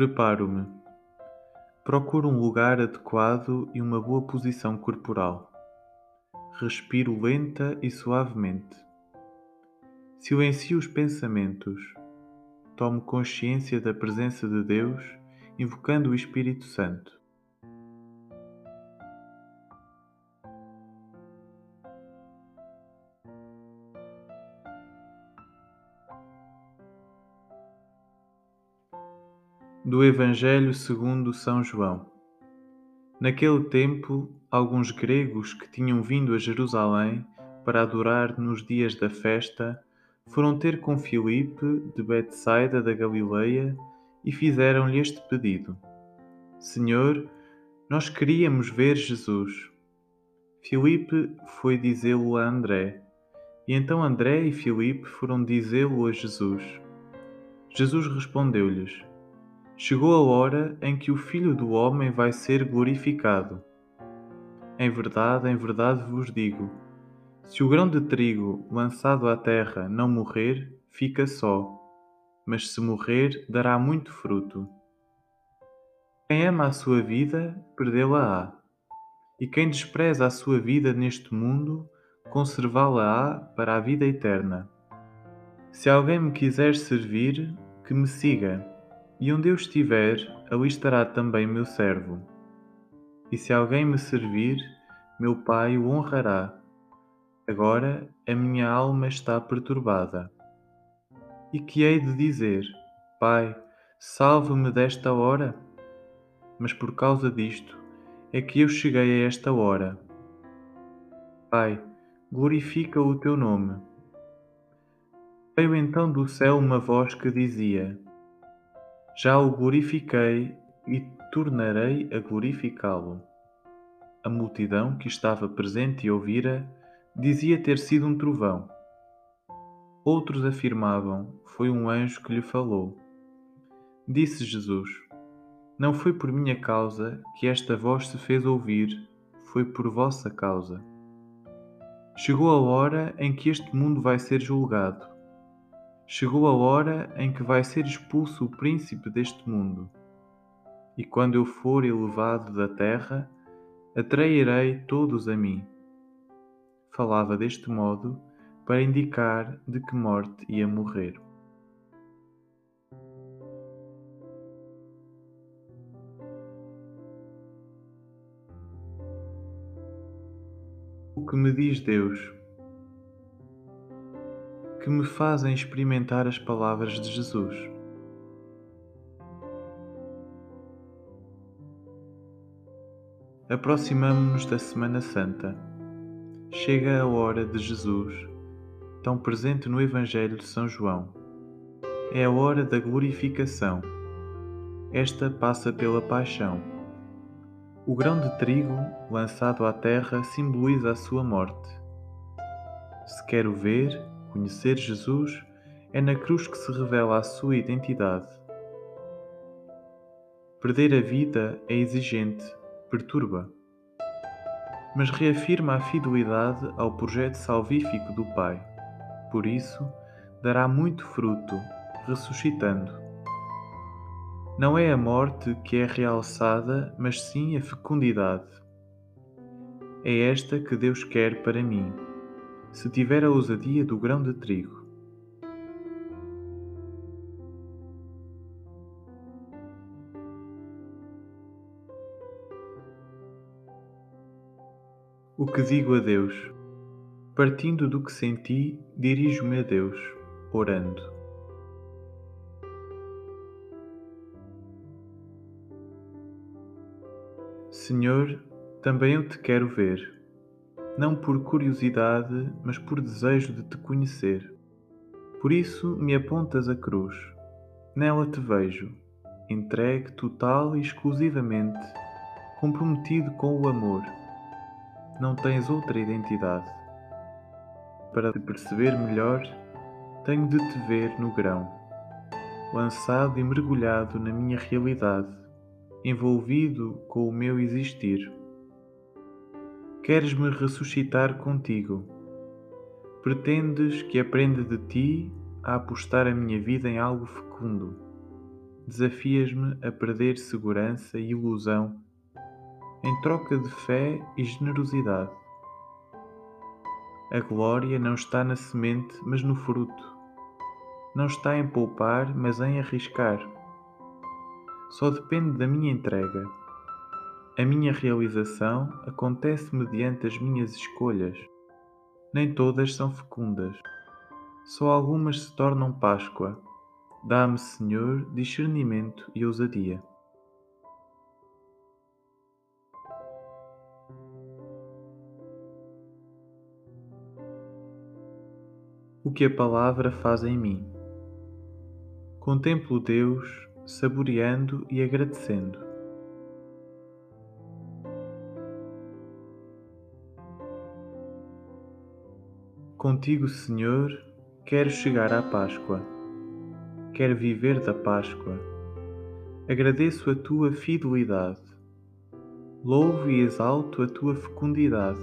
Preparo-me. Procuro um lugar adequado e uma boa posição corporal. Respiro lenta e suavemente. Silencio os pensamentos. Tomo consciência da presença de Deus, invocando o Espírito Santo. Do Evangelho segundo São João. Naquele tempo, alguns gregos que tinham vindo a Jerusalém para adorar nos dias da festa foram ter com Filipe de Betsaida da Galileia e fizeram-lhe este pedido: Senhor, nós queríamos ver Jesus. Filipe foi dizê-lo a André, e então André e Filipe foram dizê-lo a Jesus. Jesus respondeu-lhes: Chegou a hora em que o Filho do Homem vai ser glorificado. Em verdade, em verdade vos digo: se o grão de trigo lançado à terra não morrer, fica só, mas se morrer, dará muito fruto. Quem ama a sua vida, perdê-la-á, e quem despreza a sua vida neste mundo, conservá-la-á para a vida eterna. Se alguém me quiser servir, que me siga e onde eu estiver, ali estará também meu servo. E se alguém me servir, meu Pai o honrará. Agora a minha alma está perturbada. E que hei de dizer? Pai, salve-me desta hora? Mas por causa disto é que eu cheguei a esta hora. Pai, glorifica o teu nome. Veio então do céu uma voz que dizia: já o glorifiquei e tornarei a glorificá-lo. A multidão que estava presente e ouvira dizia ter sido um trovão. Outros afirmavam: Foi um anjo que lhe falou. Disse Jesus: Não foi por minha causa que esta voz se fez ouvir, foi por vossa causa. Chegou a hora em que este mundo vai ser julgado Chegou a hora em que vai ser expulso o príncipe deste mundo. E quando eu for elevado da terra, atrairei todos a mim. Falava deste modo para indicar de que morte ia morrer. O que me diz Deus? Que me fazem experimentar as palavras de Jesus. Aproximamo-nos da Semana Santa. Chega a hora de Jesus, tão presente no Evangelho de São João. É a hora da glorificação. Esta passa pela paixão. O grão de trigo lançado à terra simboliza a sua morte. Se quero ver, Conhecer Jesus é na cruz que se revela a sua identidade. Perder a vida é exigente, perturba, mas reafirma a fidelidade ao projeto salvífico do Pai. Por isso, dará muito fruto, ressuscitando. Não é a morte que é realçada, mas sim a fecundidade. É esta que Deus quer para mim se tiver a ousadia do grão de trigo. O que digo a Deus? Partindo do que senti, dirijo-me a Deus, orando. Senhor, também eu te quero ver não por curiosidade, mas por desejo de te conhecer. Por isso me apontas a cruz. Nela te vejo, entregue total e exclusivamente, comprometido com o amor. Não tens outra identidade. Para te perceber melhor, tenho de te ver no grão, lançado e mergulhado na minha realidade, envolvido com o meu existir Queres-me ressuscitar contigo. Pretendes que aprenda de ti a apostar a minha vida em algo fecundo. desafias-me a perder segurança e ilusão em troca de fé e generosidade. A glória não está na semente, mas no fruto. Não está em poupar, mas em arriscar. Só depende da minha entrega. A minha realização acontece mediante as minhas escolhas. Nem todas são fecundas. Só algumas se tornam Páscoa. Dá-me, Senhor, discernimento e ousadia. o que a palavra faz em mim. Contemplo Deus, saboreando e agradecendo. Contigo, Senhor, quero chegar à Páscoa. Quero viver da Páscoa. Agradeço a tua fidelidade. Louvo e exalto a tua fecundidade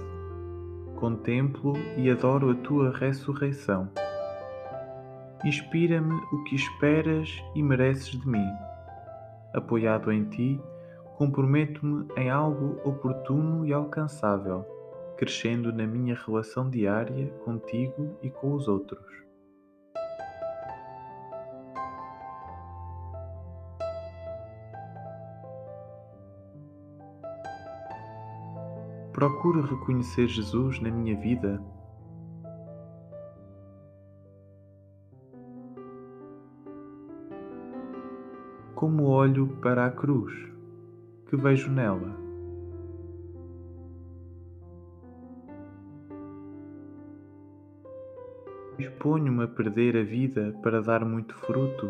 contemplo e adoro a tua ressurreição. Inspira-me o que esperas e mereces de mim. Apoiado em ti, comprometo-me em algo oportuno e alcançável, crescendo na minha relação diária contigo e com os outros. Procuro reconhecer Jesus na minha vida. Como olho para a cruz que vejo nela. Exponho-me a perder a vida para dar muito fruto.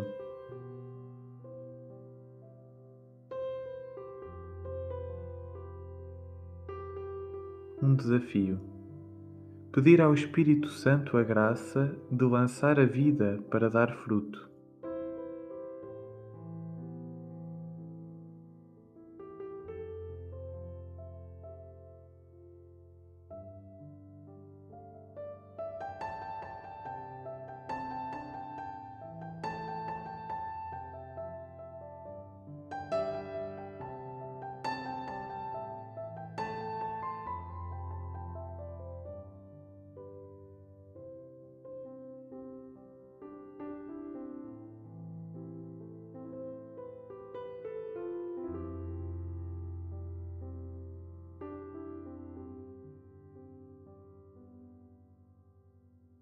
um desafio. Pedir ao Espírito Santo a graça de lançar a vida para dar fruto.